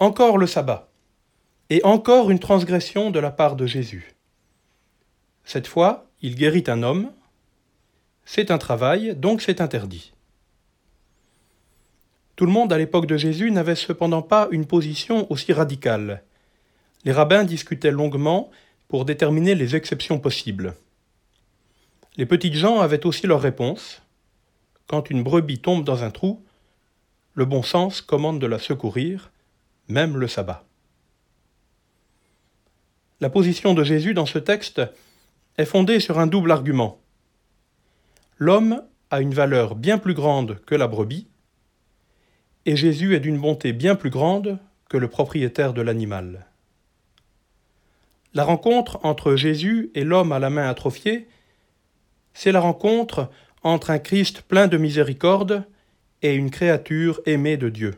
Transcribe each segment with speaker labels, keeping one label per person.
Speaker 1: Encore le sabbat. Et encore une transgression de la part de Jésus. Cette fois, il guérit un homme. C'est un travail, donc c'est interdit. Tout le monde à l'époque de Jésus n'avait cependant pas une position aussi radicale. Les rabbins discutaient longuement pour déterminer les exceptions possibles. Les petites gens avaient aussi leur réponse. Quand une brebis tombe dans un trou, le bon sens commande de la secourir, même le sabbat. La position de Jésus dans ce texte est fondée sur un double argument. L'homme a une valeur bien plus grande que la brebis, et Jésus est d'une bonté bien plus grande que le propriétaire de l'animal. La rencontre entre Jésus et l'homme à la main atrophiée, c'est la rencontre entre un Christ plein de miséricorde et une créature aimée de Dieu.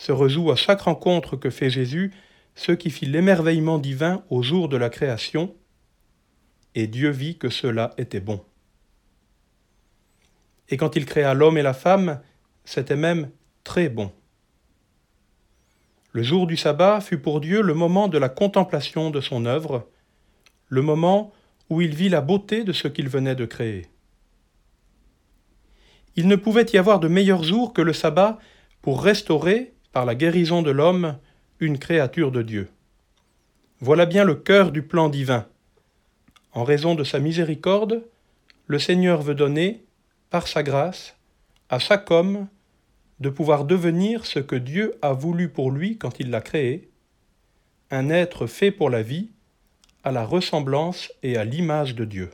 Speaker 1: Se rejoue à chaque rencontre que fait Jésus ce qui fit l'émerveillement divin au jour de la création, et Dieu vit que cela était bon. Et quand il créa l'homme et la femme, c'était même très bon. Le jour du sabbat fut pour Dieu le moment de la contemplation de son œuvre, le moment où il vit la beauté de ce qu'il venait de créer. Il ne pouvait y avoir de meilleur jour que le sabbat pour restaurer, par la guérison de l'homme, une créature de Dieu. Voilà bien le cœur du plan divin. En raison de sa miséricorde, le Seigneur veut donner, par sa grâce, à chaque homme de pouvoir devenir ce que Dieu a voulu pour lui quand il l'a créé, un être fait pour la vie, à la ressemblance et à l'image de Dieu.